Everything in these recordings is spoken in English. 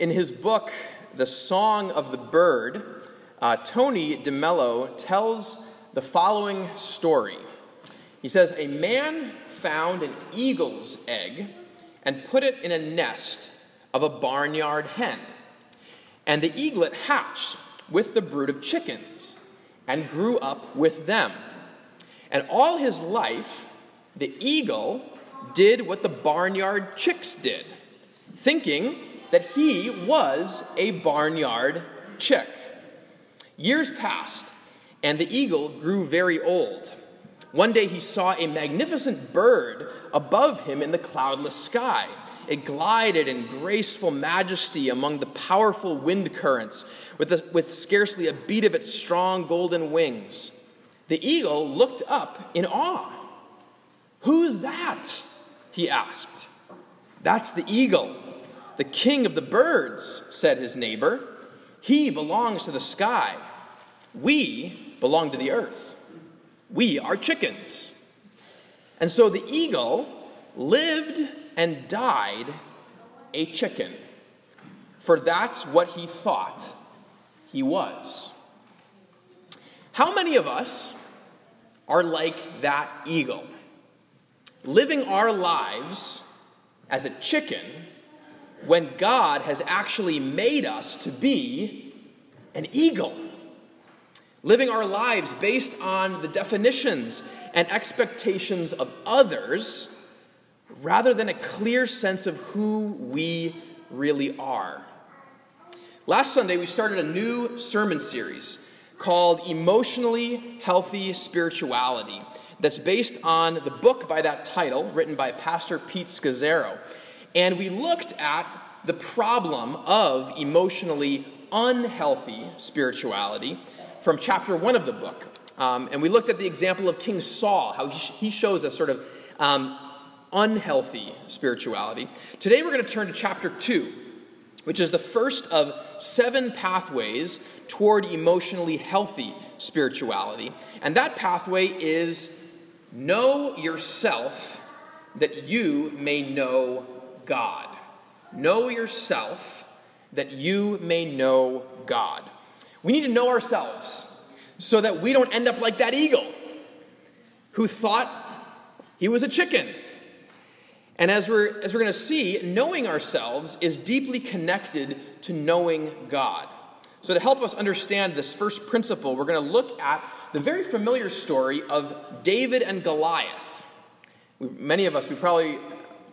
In his book, The Song of the Bird, uh, Tony DeMello tells the following story. He says, A man found an eagle's egg and put it in a nest of a barnyard hen. And the eaglet hatched with the brood of chickens and grew up with them. And all his life, the eagle did what the barnyard chicks did, thinking that he was a barnyard chick. Years passed, and the eagle grew very old. One day he saw a magnificent bird above him in the cloudless sky. It glided in graceful majesty among the powerful wind currents with, a, with scarcely a beat of its strong golden wings. The eagle looked up in awe. Who's that? he asked. That's the eagle, the king of the birds, said his neighbor. He belongs to the sky. We belong to the earth. We are chickens. And so the eagle lived and died a chicken, for that's what he thought he was. How many of us are like that eagle, living our lives as a chicken when God has actually made us to be an eagle? Living our lives based on the definitions and expectations of others rather than a clear sense of who we really are. Last Sunday, we started a new sermon series called Emotionally Healthy Spirituality that's based on the book by that title, written by Pastor Pete Scazzero. And we looked at the problem of emotionally unhealthy spirituality from chapter one of the book. Um, and we looked at the example of King Saul, how he shows a sort of um, unhealthy spirituality. Today we're going to turn to chapter 2, which is the first of seven pathways toward emotionally healthy spirituality. And that pathway is know yourself that you may know God. Know yourself that you may know God. We need to know ourselves so that we don't end up like that eagle who thought he was a chicken and as we're, as we're going to see, knowing ourselves is deeply connected to knowing God. So, to help us understand this first principle, we're going to look at the very familiar story of David and Goliath. We, many of us, we probably,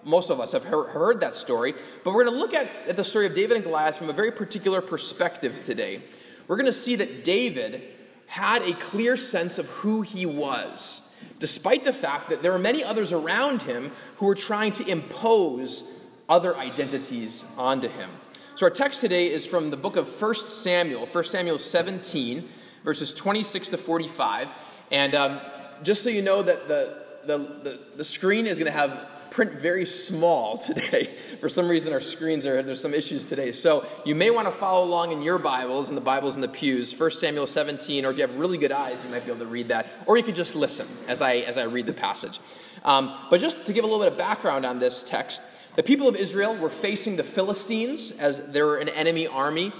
most of us have heard that story, but we're going to look at, at the story of David and Goliath from a very particular perspective today. We're going to see that David had a clear sense of who he was despite the fact that there are many others around him who are trying to impose other identities onto him. So, our text today is from the book of 1 Samuel, 1 Samuel 17, verses 26 to 45. And um, just so you know that the, the, the, the screen is going to have print very small today. For some reason, our screens are, there's some issues today. So you may want to follow along in your Bibles and the Bibles in the pews, 1 Samuel 17, or if you have really good eyes, you might be able to read that. Or you could just listen as I, as I read the passage. Um, but just to give a little bit of background on this text, the people of Israel were facing the Philistines as they were an enemy army.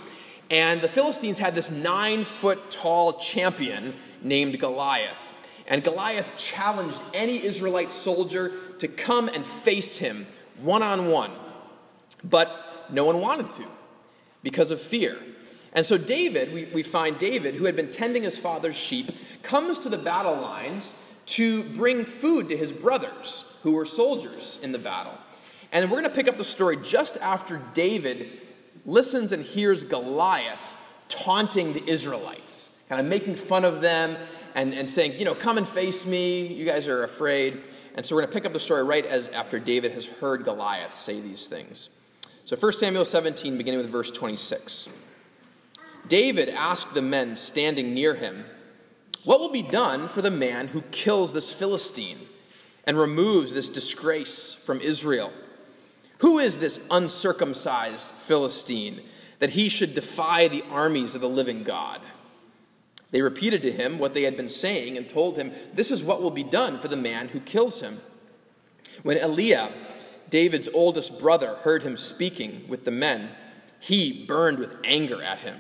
And the Philistines had this nine foot tall champion named Goliath. And Goliath challenged any Israelite soldier to come and face him one on one. But no one wanted to because of fear. And so David, we, we find David, who had been tending his father's sheep, comes to the battle lines to bring food to his brothers who were soldiers in the battle. And we're going to pick up the story just after David listens and hears Goliath taunting the Israelites, kind of making fun of them and, and saying, you know, come and face me. You guys are afraid. And so we're going to pick up the story right as after David has heard Goliath say these things. So 1 Samuel 17, beginning with verse 26. David asked the men standing near him, What will be done for the man who kills this Philistine and removes this disgrace from Israel? Who is this uncircumcised Philistine that he should defy the armies of the living God? They repeated to him what they had been saying and told him, This is what will be done for the man who kills him. When Eliab, David's oldest brother, heard him speaking with the men, he burned with anger at him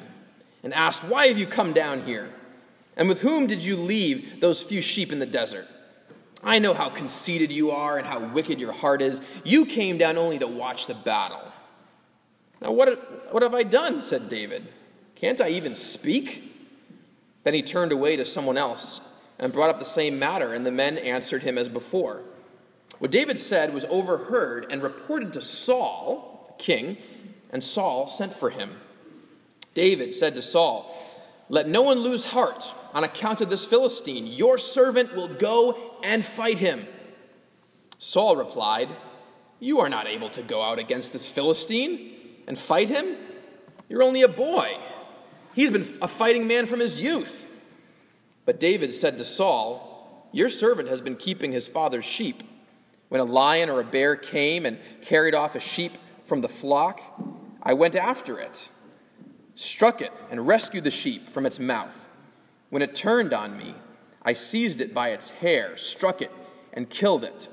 and asked, Why have you come down here? And with whom did you leave those few sheep in the desert? I know how conceited you are and how wicked your heart is. You came down only to watch the battle. Now, what, what have I done? said David. Can't I even speak? Then he turned away to someone else and brought up the same matter, and the men answered him as before. What David said was overheard and reported to Saul, the king, and Saul sent for him. David said to Saul, Let no one lose heart on account of this Philistine. Your servant will go and fight him. Saul replied, You are not able to go out against this Philistine and fight him. You're only a boy. He's been a fighting man from his youth. But David said to Saul, Your servant has been keeping his father's sheep. When a lion or a bear came and carried off a sheep from the flock, I went after it, struck it, and rescued the sheep from its mouth. When it turned on me, I seized it by its hair, struck it, and killed it.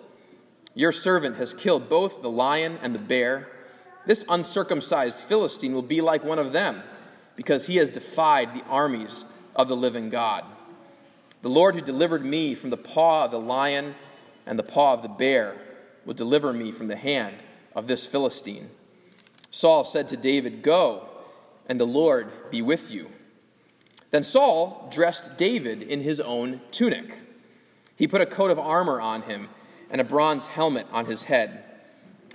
Your servant has killed both the lion and the bear. This uncircumcised Philistine will be like one of them, because he has defied the armies of the living God. The Lord who delivered me from the paw of the lion and the paw of the bear will deliver me from the hand of this Philistine. Saul said to David, Go, and the Lord be with you. Then Saul dressed David in his own tunic. He put a coat of armor on him and a bronze helmet on his head.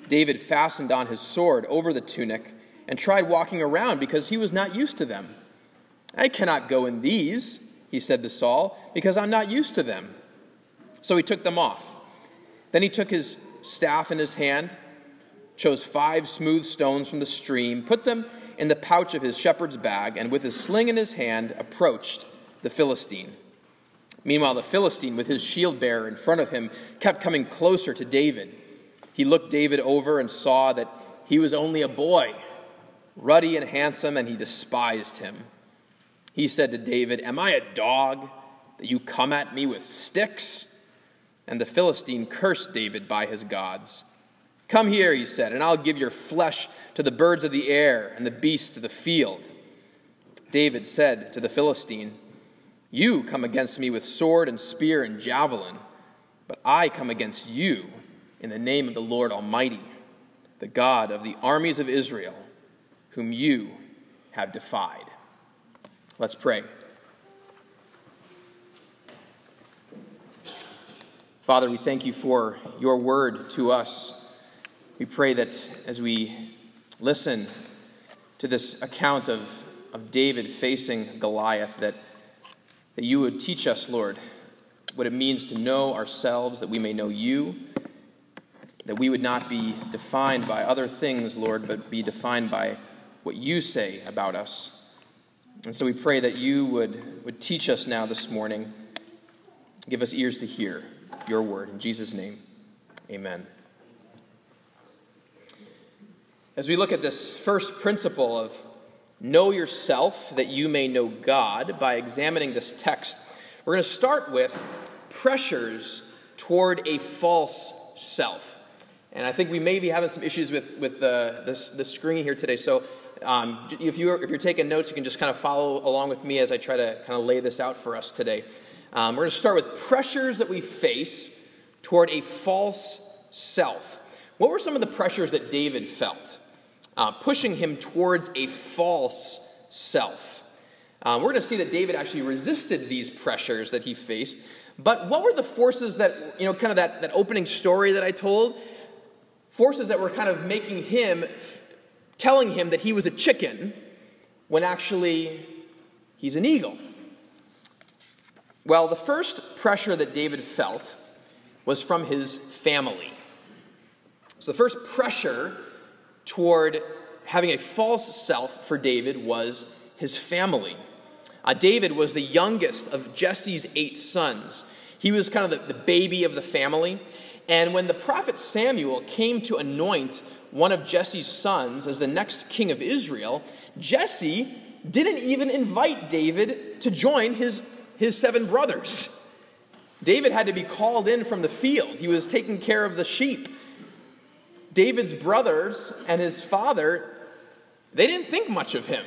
David fastened on his sword over the tunic and tried walking around because he was not used to them. I cannot go in these, he said to Saul, because I'm not used to them. So he took them off. Then he took his staff in his hand, chose five smooth stones from the stream, put them in the pouch of his shepherd's bag, and with his sling in his hand, approached the Philistine. Meanwhile, the Philistine, with his shield bearer in front of him, kept coming closer to David. He looked David over and saw that he was only a boy, ruddy and handsome, and he despised him. He said to David, Am I a dog that you come at me with sticks? And the Philistine cursed David by his gods. Come here, he said, and I'll give your flesh to the birds of the air and the beasts of the field. David said to the Philistine, You come against me with sword and spear and javelin, but I come against you in the name of the Lord Almighty, the God of the armies of Israel, whom you have defied. Let's pray. Father, we thank you for your word to us. We pray that as we listen to this account of, of David facing Goliath, that, that you would teach us, Lord, what it means to know ourselves, that we may know you, that we would not be defined by other things, Lord, but be defined by what you say about us. And so we pray that you would, would teach us now this morning, give us ears to hear your word. In Jesus' name, amen. As we look at this first principle of know yourself that you may know God by examining this text, we're going to start with pressures toward a false self. And I think we may be having some issues with, with the, the, the screen here today. So um, if, you're, if you're taking notes, you can just kind of follow along with me as I try to kind of lay this out for us today. Um, we're going to start with pressures that we face toward a false self. What were some of the pressures that David felt, uh, pushing him towards a false self? Um, we're going to see that David actually resisted these pressures that he faced. But what were the forces that, you know, kind of that, that opening story that I told? Forces that were kind of making him, telling him that he was a chicken when actually he's an eagle. Well, the first pressure that David felt was from his family. So the first pressure toward having a false self for David was his family. Uh, David was the youngest of Jesse's eight sons. He was kind of the, the baby of the family. And when the prophet Samuel came to anoint one of Jesse's sons as the next king of Israel, Jesse didn't even invite David to join his his seven brothers. David had to be called in from the field, he was taking care of the sheep. David's brothers and his father they didn't think much of him.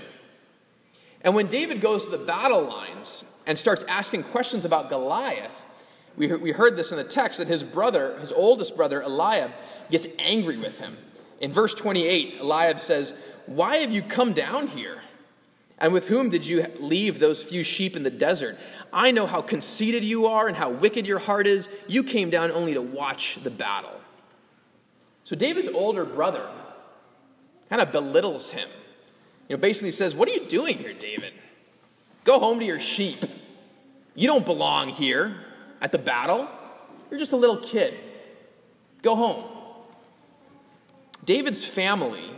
And when David goes to the battle lines and starts asking questions about Goliath, we we heard this in the text that his brother, his oldest brother, Eliab, gets angry with him. In verse 28, Eliab says, Why have you come down here? And with whom did you leave those few sheep in the desert? I know how conceited you are and how wicked your heart is. You came down only to watch the battle. So David's older brother kind of belittles him. You know, basically says, What are you doing here, David? Go home to your sheep. You don't belong here at the battle. You're just a little kid. Go home. David's family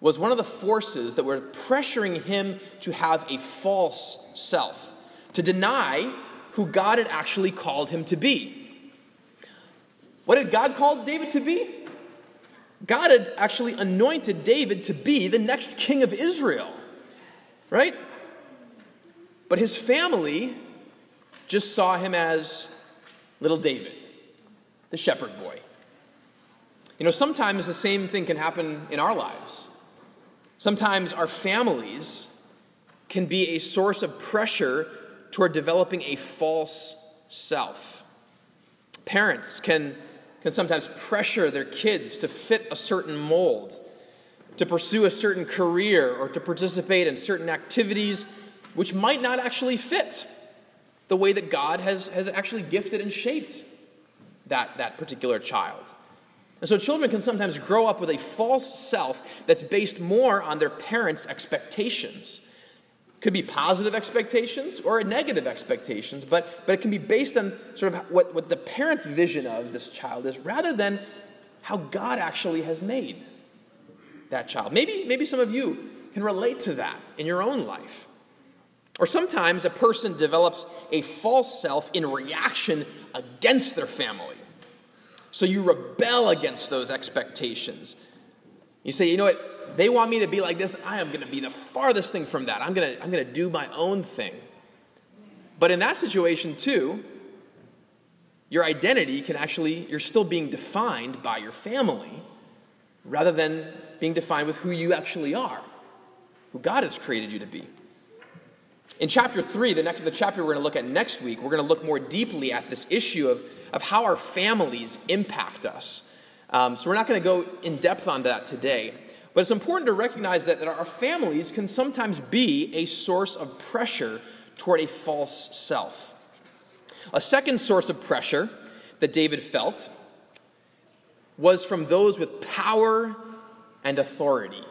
was one of the forces that were pressuring him to have a false self, to deny who God had actually called him to be. What had God called David to be? God had actually anointed David to be the next king of Israel, right? But his family just saw him as little David, the shepherd boy. You know, sometimes the same thing can happen in our lives. Sometimes our families can be a source of pressure toward developing a false self. Parents can, can sometimes pressure their kids to fit a certain mold, to pursue a certain career, or to participate in certain activities which might not actually fit the way that God has, has actually gifted and shaped that, that particular child. And so children can sometimes grow up with a false self that's based more on their parents' expectations. Could be positive expectations or negative expectations, but, but it can be based on sort of what, what the parents' vision of this child is rather than how God actually has made that child. Maybe, maybe some of you can relate to that in your own life. Or sometimes a person develops a false self in reaction against their family. So you rebel against those expectations. You say, you know what? They want me to be like this. I am going to be the farthest thing from that. I'm going to, I'm going to do my own thing. But in that situation, too, your identity can actually, you're still being defined by your family rather than being defined with who you actually are, who God has created you to be. In chapter 3, the next the chapter we're going to look at next week, we're going to look more deeply at this issue of of how our families impact us. Um, so we're not going to go in depth on that today. But it's important to recognize that, that our families can sometimes be a source of pressure toward a false self. A second source of pressure that David felt was from those with power and authority.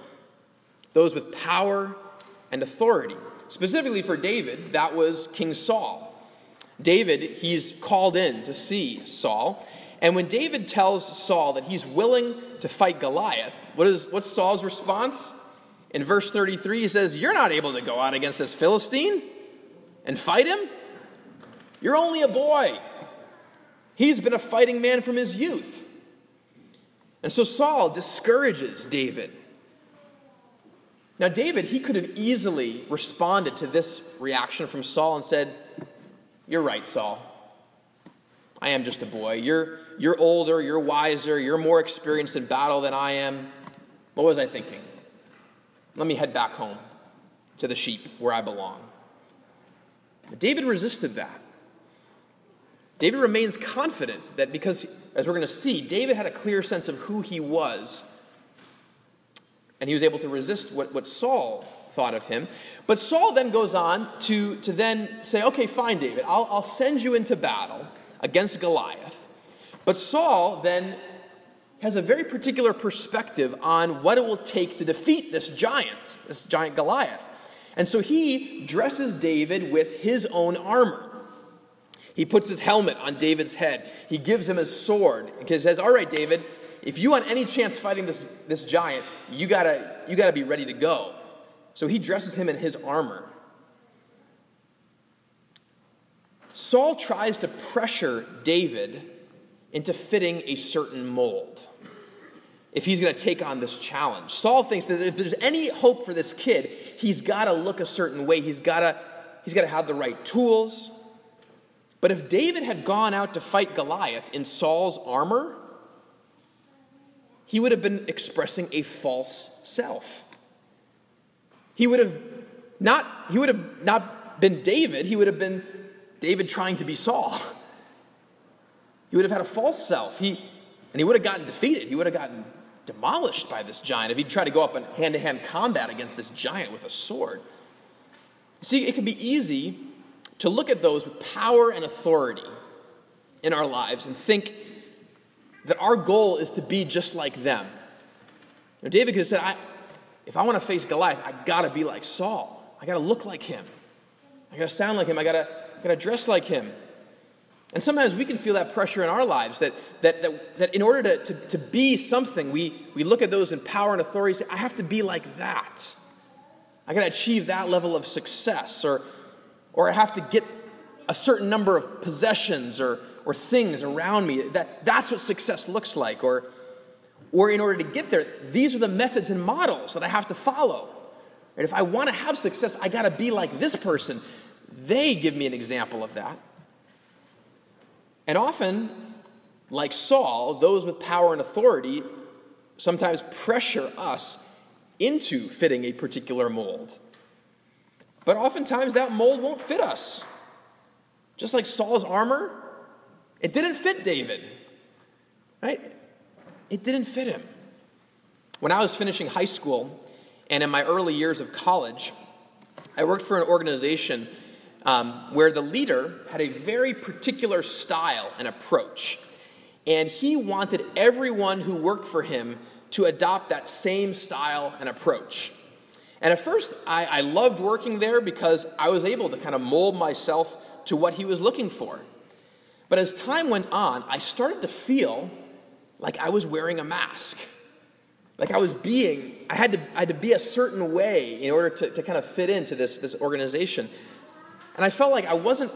Those with power and authority. Specifically for David, that was King Saul. David, he's called in to see Saul. And when David tells Saul that he's willing to fight Goliath, what is, what's Saul's response? In verse 33, he says, You're not able to go out against this Philistine and fight him. You're only a boy. He's been a fighting man from his youth. And so Saul discourages David. Now, David, he could have easily responded to this reaction from Saul and said, you're right, Saul. I am just a boy. You're, you're older, you're wiser, you're more experienced in battle than I am. What was I thinking? Let me head back home to the sheep where I belong. But David resisted that. David remains confident that because, as we're going to see, David had a clear sense of who he was, and he was able to resist what, what Saul thought of him. But Saul then goes on to, to then say, okay, fine, David, I'll, I'll send you into battle against Goliath. But Saul then has a very particular perspective on what it will take to defeat this giant, this giant Goliath. And so he dresses David with his own armor. He puts his helmet on David's head. He gives him his sword because he says, All right, David, if you want any chance fighting this, this giant, you gotta, you gotta be ready to go. So he dresses him in his armor. Saul tries to pressure David into fitting a certain mold if he's going to take on this challenge. Saul thinks that if there's any hope for this kid, he's got to look a certain way. He's got to he's got to have the right tools. But if David had gone out to fight Goliath in Saul's armor, he would have been expressing a false self. He would have not, he would have not been David, he would have been David trying to be Saul. He would have had a false self. He, and he would have gotten defeated. He would have gotten demolished by this giant if he'd tried to go up in hand to hand combat against this giant with a sword. See, it can be easy to look at those with power and authority in our lives and think that our goal is to be just like them. Know, David could have said, I, if I want to face Goliath, I got to be like Saul. I got to look like him. I got to sound like him. I got to, got to dress like him. And sometimes we can feel that pressure in our lives that, that, that, that in order to, to, to be something, we, we look at those in power and authority and say, I have to be like that. I got to achieve that level of success, or, or I have to get a certain number of possessions or, or things around me. That, that's what success looks like. Or, or in order to get there, these are the methods and models that I have to follow. And if I want to have success, I got to be like this person. They give me an example of that. And often, like Saul, those with power and authority sometimes pressure us into fitting a particular mold. But oftentimes, that mold won't fit us. Just like Saul's armor, it didn't fit David, right? It didn't fit him. When I was finishing high school and in my early years of college, I worked for an organization um, where the leader had a very particular style and approach. And he wanted everyone who worked for him to adopt that same style and approach. And at first, I, I loved working there because I was able to kind of mold myself to what he was looking for. But as time went on, I started to feel like I was wearing a mask. Like I was being, I had to, I had to be a certain way in order to, to kind of fit into this, this organization. And I felt like I wasn't,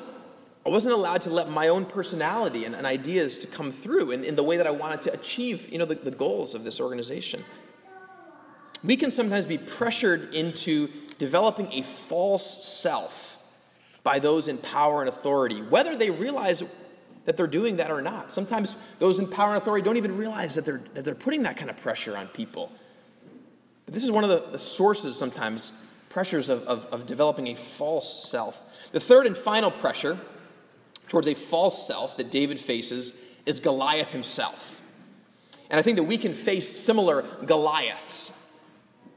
I wasn't allowed to let my own personality and, and ideas to come through in, in the way that I wanted to achieve you know, the, the goals of this organization. We can sometimes be pressured into developing a false self by those in power and authority, whether they realize that they're doing that or not. Sometimes those in power and authority don't even realize that they're, that they're putting that kind of pressure on people. But this is one of the, the sources sometimes, pressures of, of, of developing a false self. The third and final pressure towards a false self that David faces is Goliath himself. And I think that we can face similar Goliaths.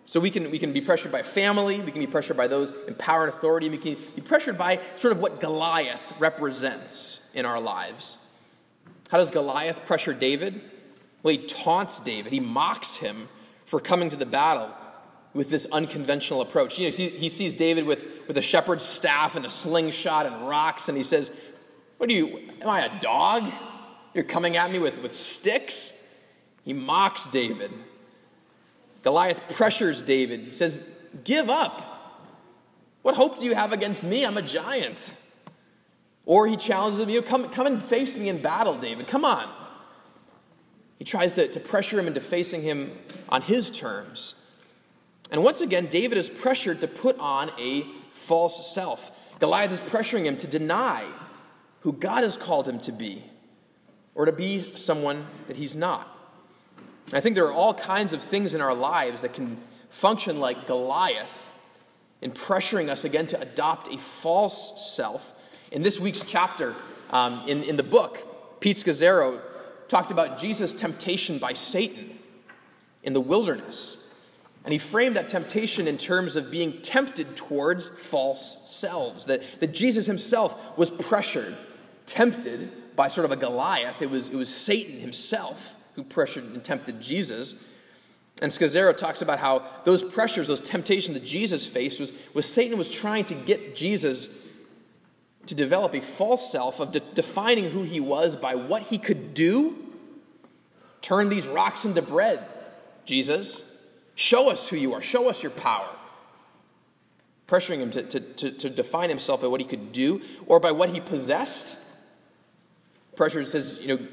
So we can, we can be pressured by family, we can be pressured by those in power and authority, we can be pressured by sort of what Goliath represents in our lives. How does Goliath pressure David? Well, he taunts David, he mocks him for coming to the battle with this unconventional approach. You know, he sees David with, with a shepherd's staff and a slingshot and rocks, and he says, What are you, am I a dog? You're coming at me with, with sticks? He mocks David. Goliath pressures David. He says, Give up. What hope do you have against me? I'm a giant. Or he challenges him, you know, come, come and face me in battle, David. Come on. He tries to, to pressure him into facing him on his terms. And once again, David is pressured to put on a false self. Goliath is pressuring him to deny who God has called him to be, or to be someone that he's not. I think there are all kinds of things in our lives that can function like Goliath in pressuring us again to adopt a false self. In this week's chapter um, in, in the book, Pete Scazzero talked about Jesus' temptation by Satan in the wilderness. And he framed that temptation in terms of being tempted towards false selves, that, that Jesus himself was pressured, tempted by sort of a Goliath. It was, it was Satan himself who pressured and tempted Jesus. And Scazzero talks about how those pressures, those temptations that Jesus faced, was, was Satan was trying to get Jesus to develop a false self of de- defining who he was by what he could do. Turn these rocks into bread, Jesus. Show us who you are. Show us your power. Pressuring him to, to, to, to define himself by what he could do or by what he possessed. Pressure says, you know,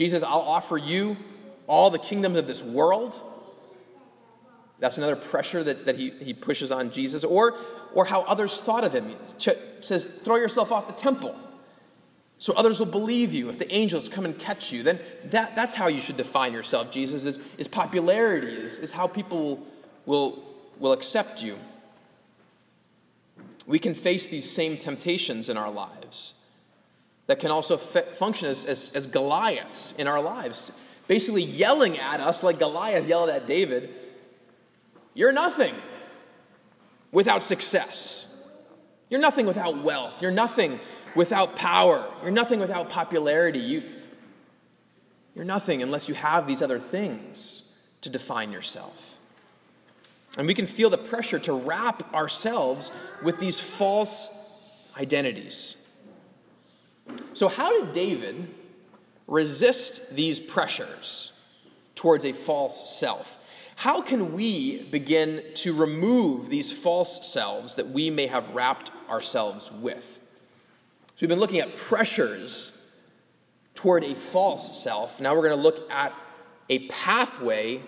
Jesus, I'll offer you all the kingdoms of this world. That's another pressure that, that he, he pushes on Jesus. Or, or how others thought of him. Says, throw yourself off the temple so others will believe you. If the angels come and catch you, then that, that's how you should define yourself, Jesus, is, is popularity, is, is how people will, will accept you. we can face these same temptations in our lives that can also f- function as, as, as Goliaths in our lives, basically yelling at us like Goliath yelled at David You're nothing without success. You're nothing without wealth. You're nothing without power. You're nothing without popularity. You, you're nothing unless you have these other things to define yourself. And we can feel the pressure to wrap ourselves with these false identities. So, how did David resist these pressures towards a false self? How can we begin to remove these false selves that we may have wrapped ourselves with? So, we've been looking at pressures toward a false self. Now, we're going to look at a pathway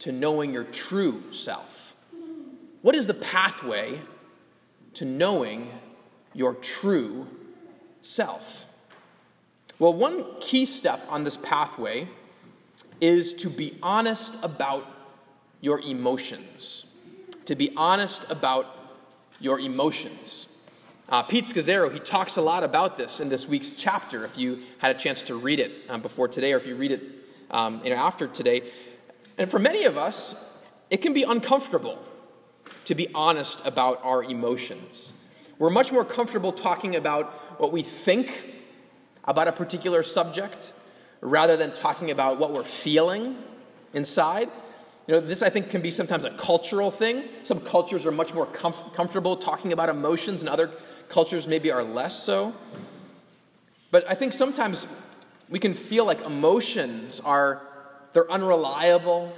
to knowing your true self. What is the pathway to knowing your true self? Well, one key step on this pathway is to be honest about your emotions. To be honest about your emotions. Uh, Pete Scazzero, he talks a lot about this in this week's chapter, if you had a chance to read it um, before today or if you read it um, you know, after today. And for many of us, it can be uncomfortable to be honest about our emotions. We're much more comfortable talking about what we think about a particular subject rather than talking about what we're feeling inside. You know, this I think can be sometimes a cultural thing. Some cultures are much more comf- comfortable talking about emotions, and other cultures maybe are less so. But I think sometimes we can feel like emotions are they're unreliable,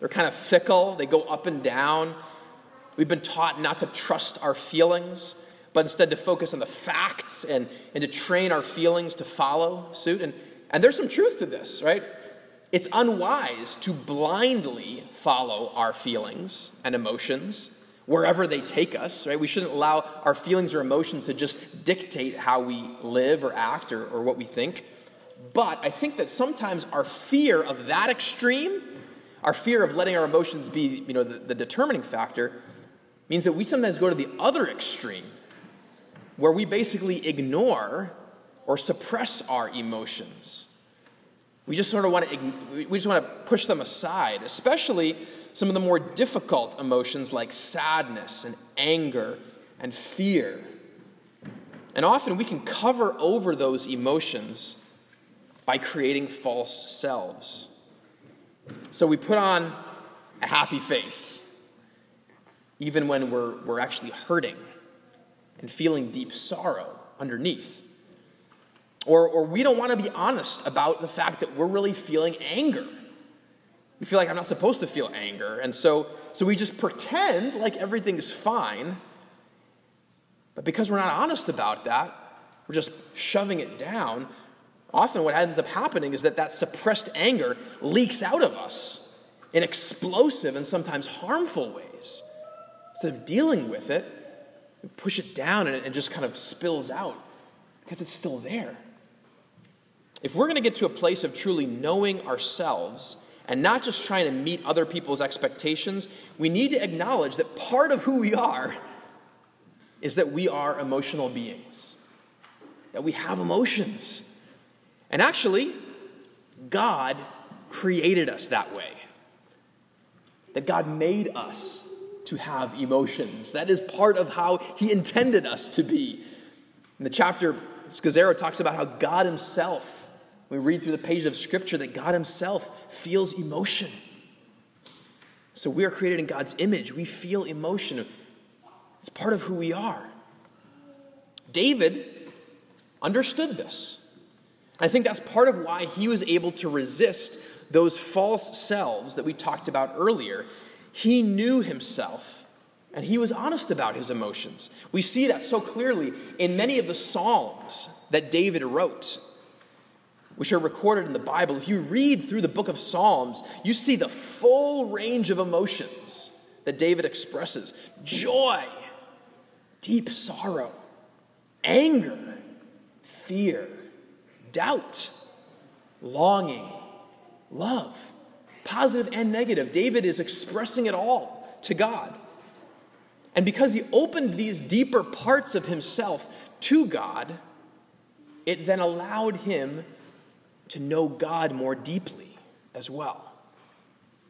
they're kind of fickle, they go up and down. We've been taught not to trust our feelings, but instead to focus on the facts and, and to train our feelings to follow suit. And, and there's some truth to this, right? It's unwise to blindly follow our feelings and emotions wherever they take us, right? We shouldn't allow our feelings or emotions to just dictate how we live or act or, or what we think. But I think that sometimes our fear of that extreme, our fear of letting our emotions be you know, the, the determining factor, means that we sometimes go to the other extreme, where we basically ignore or suppress our emotions. We just sort of want to we just want to push them aside, especially some of the more difficult emotions like sadness and anger and fear. And often we can cover over those emotions by creating false selves. So we put on a happy face, even when we're, we're actually hurting and feeling deep sorrow underneath. Or, or we don't want to be honest about the fact that we're really feeling anger. We feel like I'm not supposed to feel anger. And so, so we just pretend like everything is fine. But because we're not honest about that, we're just shoving it down often what ends up happening is that that suppressed anger leaks out of us in explosive and sometimes harmful ways. Instead of dealing with it, we push it down and it just kind of spills out because it's still there. If we're going to get to a place of truly knowing ourselves and not just trying to meet other people's expectations, we need to acknowledge that part of who we are is that we are emotional beings, that we have emotions. And actually, God created us that way. That God made us to have emotions. That is part of how He intended us to be. In the chapter, Scazzero talks about how God Himself, we read through the pages of Scripture, that God Himself feels emotion. So we are created in God's image. We feel emotion. It's part of who we are. David understood this. I think that's part of why he was able to resist those false selves that we talked about earlier. He knew himself and he was honest about his emotions. We see that so clearly in many of the Psalms that David wrote, which are recorded in the Bible. If you read through the book of Psalms, you see the full range of emotions that David expresses joy, deep sorrow, anger, fear doubt, longing, love, positive and negative. David is expressing it all to God. And because he opened these deeper parts of himself to God, it then allowed him to know God more deeply as well.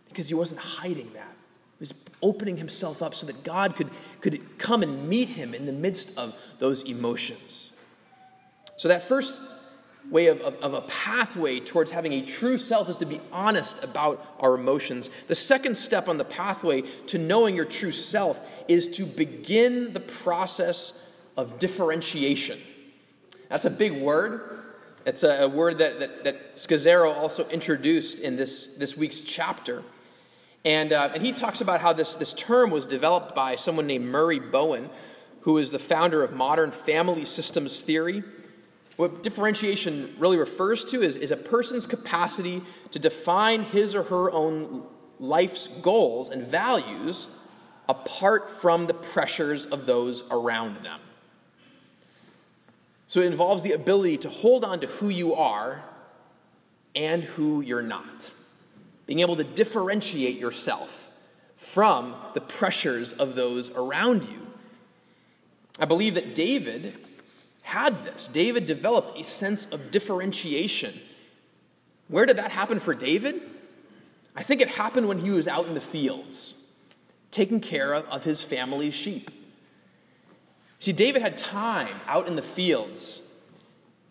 Because he wasn't hiding that. He was opening himself up so that God could, could come and meet him in the midst of those emotions. So, that first way of, of, of, a pathway towards having a true self is to be honest about our emotions. The second step on the pathway to knowing your true self is to begin the process of differentiation. That's a big word. It's a, a word that, that, that Scazzero also introduced in this, this week's chapter. And, uh, and he talks about how this, this term was developed by someone named Murray Bowen, who is the founder of modern family systems theory. What differentiation really refers to is, is a person's capacity to define his or her own life's goals and values apart from the pressures of those around them. So it involves the ability to hold on to who you are and who you're not. Being able to differentiate yourself from the pressures of those around you. I believe that David had this. David developed a sense of differentiation. Where did that happen for David? I think it happened when he was out in the fields, taking care of, of his family's sheep. See, David had time out in the fields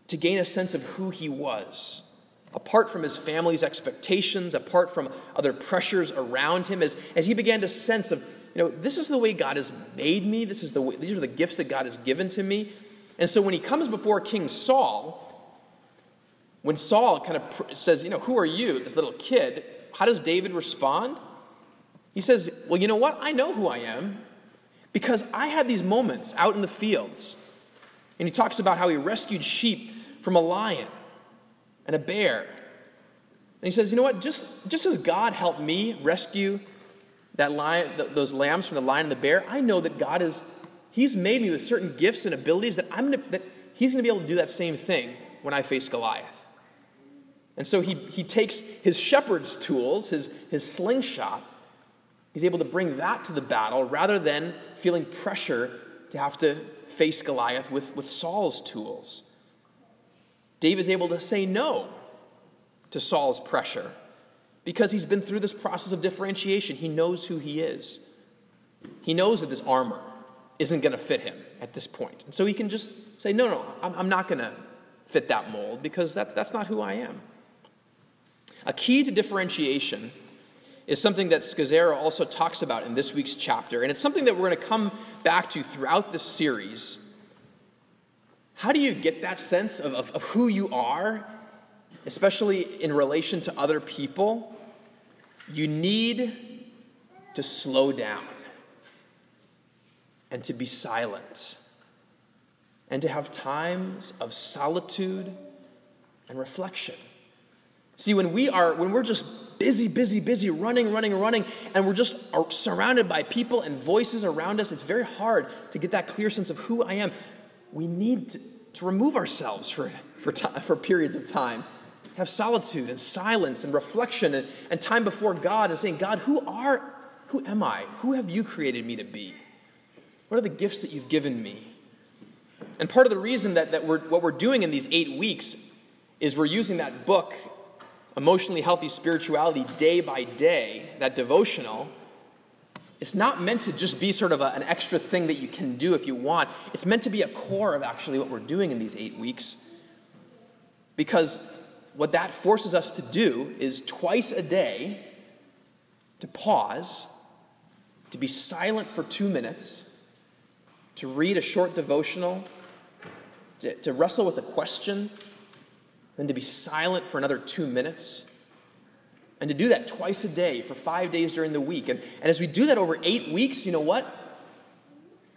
to gain a sense of who he was, apart from his family's expectations, apart from other pressures around him, as, as he began to sense of, you know, this is the way God has made me, this is the way, these are the gifts that God has given to me. And so when he comes before King Saul, when Saul kind of says, you know, who are you, this little kid, how does David respond? He says, well, you know what? I know who I am. Because I had these moments out in the fields. And he talks about how he rescued sheep from a lion and a bear. And he says, you know what? Just, just as God helped me rescue that lion, those lambs from the lion and the bear, I know that God is, He's made me with certain gifts and abilities that I'm gonna, that He's going to be able to do that same thing when I face Goliath. And so he, he takes his shepherd's tools, his, his slingshot, He's able to bring that to the battle rather than feeling pressure to have to face Goliath with, with Saul's tools. David's able to say no to Saul's pressure because he's been through this process of differentiation. He knows who he is. He knows that this armor isn't going to fit him at this point. And so he can just say, No, no, I'm, I'm not going to fit that mold because that's, that's not who I am. A key to differentiation is something that Scazzero also talks about in this week's chapter, and it's something that we're going to come back to throughout this series. How do you get that sense of, of, of who you are, especially in relation to other people? You need to slow down and to be silent and to have times of solitude and reflection. See, when we are, when we're just busy, busy, busy, running, running, running, and we're just surrounded by people and voices around us, it's very hard to get that clear sense of who I am. We need to, to remove ourselves for, for, time, for periods of time, have solitude and silence and reflection and, and time before God and saying, God, who are, who am I? Who have you created me to be? What are the gifts that you've given me? And part of the reason that, that we're, what we're doing in these eight weeks is we're using that book emotionally healthy spirituality day by day, that devotional, it's not meant to just be sort of a, an extra thing that you can do if you want. It's meant to be a core of actually what we're doing in these eight weeks. Because what that forces us to do is twice a day to pause, to be silent for two minutes, to read a short devotional, to, to wrestle with a question then to be silent for another two minutes, and to do that twice a day for five days during the week. And, and as we do that over eight weeks, you know what?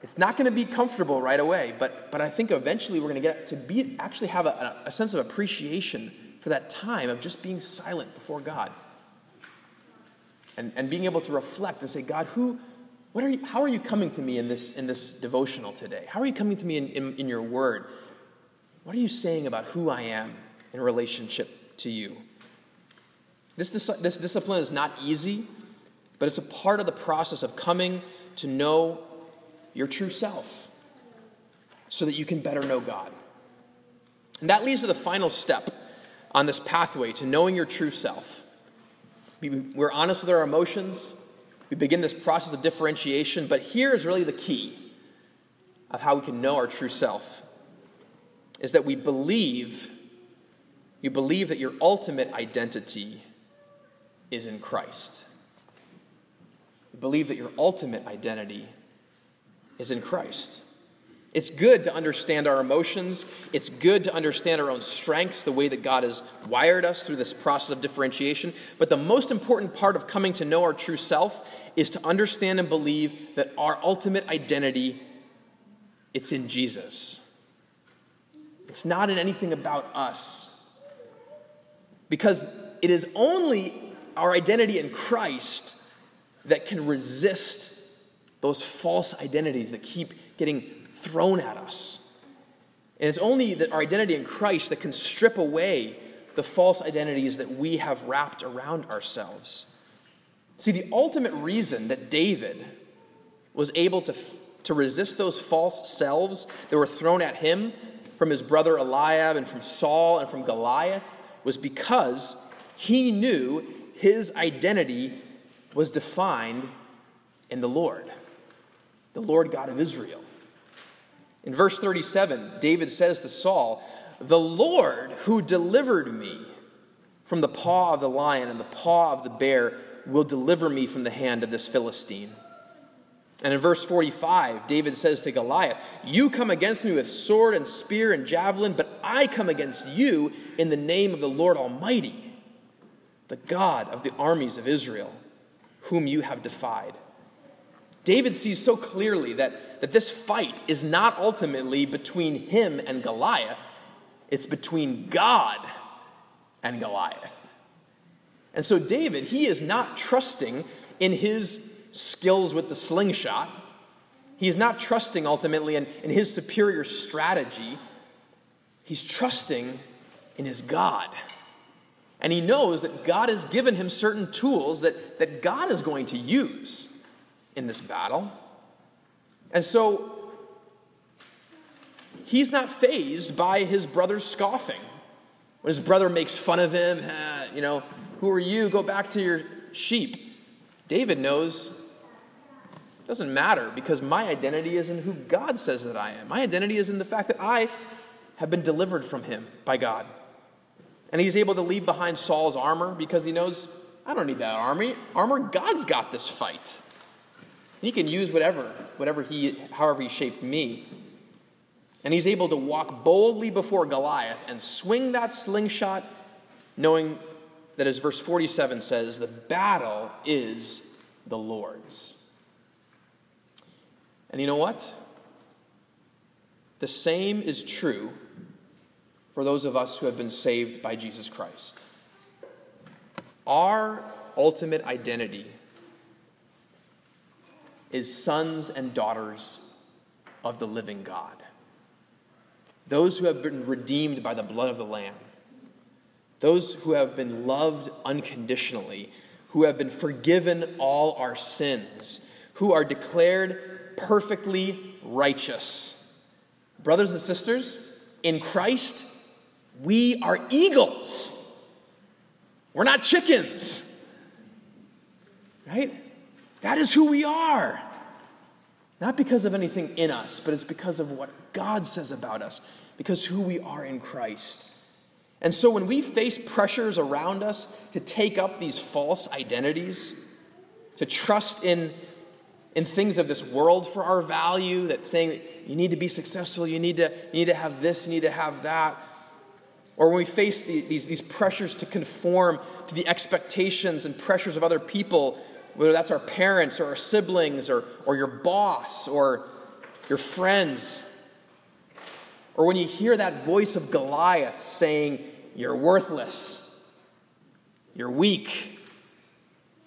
It's not going to be comfortable right away, but, but I think eventually we're going to get to be, actually have a, a sense of appreciation for that time of just being silent before God. And, and being able to reflect and say, God, who, what are you, how are you coming to me in this, in this devotional today? How are you coming to me in, in, in your word? What are you saying about who I am? in relationship to you. This, this discipline is not easy, but it's a part of the process of coming to know your true self so that you can better know God. And that leads to the final step on this pathway to knowing your true self. We're honest with our emotions. We begin this process of differentiation, but here is really the key of how we can know our true self is that we believe you believe that your ultimate identity is in Christ. You believe that your ultimate identity is in Christ. It's good to understand our emotions. It's good to understand our own strengths, the way that God has wired us through this process of differentiation. But the most important part of coming to know our true self is to understand and believe that our ultimate identity it's in Jesus. It's not in anything about us. Because it is only our identity in Christ that can resist those false identities that keep getting thrown at us. And it's only that our identity in Christ that can strip away the false identities that we have wrapped around ourselves. See, the ultimate reason that David was able to, to resist those false selves that were thrown at him from his brother Eliab and from Saul and from Goliath was because he knew his identity was defined in the Lord, the Lord God of Israel. In verse 37, David says to Saul, The Lord who delivered me from the paw of the lion and the paw of the bear will deliver me from the hand of this Philistine. And in verse 45, David says to Goliath, You come against me with sword and spear and javelin, but I come against you in the name of the Lord Almighty, the God of the armies of Israel, whom you have defied. David sees so clearly that, that this fight is not ultimately between him and Goliath, it's between God and Goliath. And so, David, he is not trusting in his skills with the slingshot. He is not trusting ultimately in, in his superior strategy. He's trusting in his God. And he knows that God has given him certain tools that, that God is going to use in this battle. And so he's not fazed by his brother's scoffing. When his brother makes fun of him, you know, who are you? Go back to your sheep. David knows it doesn't matter because my identity is in who God says that I am. My identity is in the fact that I have been delivered from him by God. And he's able to leave behind Saul's armor because he knows, I don't need that army. Armor, God's got this fight. He can use whatever, whatever he, however he shaped me. And he's able to walk boldly before Goliath and swing that slingshot, knowing that, as verse 47 says, the battle is the Lord's. And you know what? The same is true for those of us who have been saved by Jesus Christ. Our ultimate identity is sons and daughters of the living God. Those who have been redeemed by the blood of the Lamb those who have been loved unconditionally, who have been forgiven all our sins, who are declared perfectly righteous. Brothers and sisters, in Christ, we are eagles. We're not chickens. Right? That is who we are. Not because of anything in us, but it's because of what God says about us, because who we are in Christ. And so when we face pressures around us to take up these false identities, to trust in, in things of this world for our value, that saying that you need to be successful, you need to, you need to have this, you need to have that, or when we face the, these, these pressures to conform to the expectations and pressures of other people, whether that's our parents or our siblings or, or your boss or your friends, or when you hear that voice of Goliath saying, You're worthless, you're weak,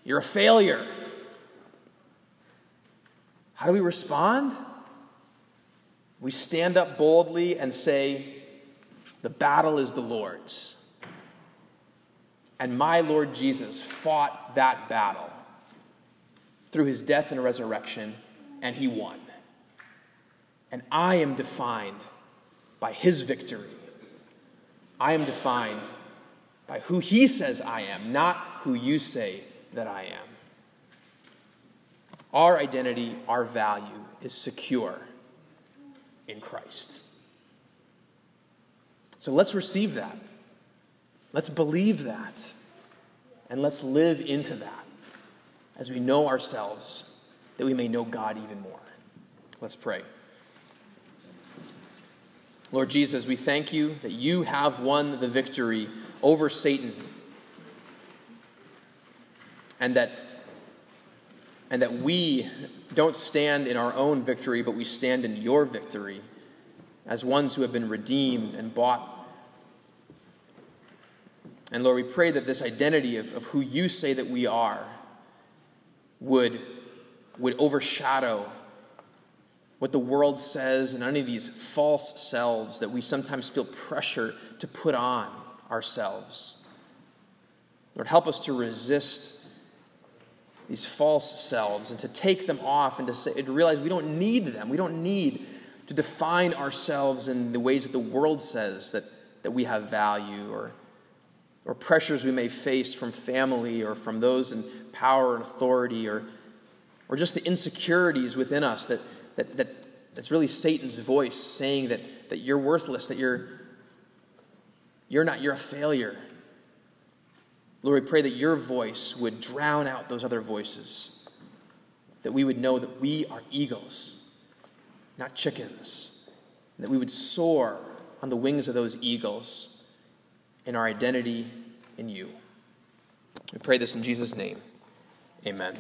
you're a failure. How do we respond? We stand up boldly and say, The battle is the Lord's. And my Lord Jesus fought that battle through his death and resurrection, and he won. And I am defined by his victory. I am defined by who he says I am, not who you say that I am. Our identity, our value is secure in Christ. So let's receive that. Let's believe that. And let's live into that as we know ourselves, that we may know God even more. Let's pray. Lord Jesus, we thank you that you have won the victory over Satan. And that, and that we don't stand in our own victory, but we stand in your victory as ones who have been redeemed and bought. And Lord, we pray that this identity of, of who you say that we are would, would overshadow what the world says and any of these false selves that we sometimes feel pressure to put on ourselves. Lord, help us to resist these false selves and to take them off and to, say, to realize we don't need them. We don't need to define ourselves in the ways that the world says that, that we have value or, or pressures we may face from family or from those in power and authority or, or just the insecurities within us that that, that, that's really Satan's voice saying that, that you're worthless, that you're, you're not, you're a failure. Lord, we pray that your voice would drown out those other voices, that we would know that we are eagles, not chickens, that we would soar on the wings of those eagles in our identity in you. We pray this in Jesus' name. Amen.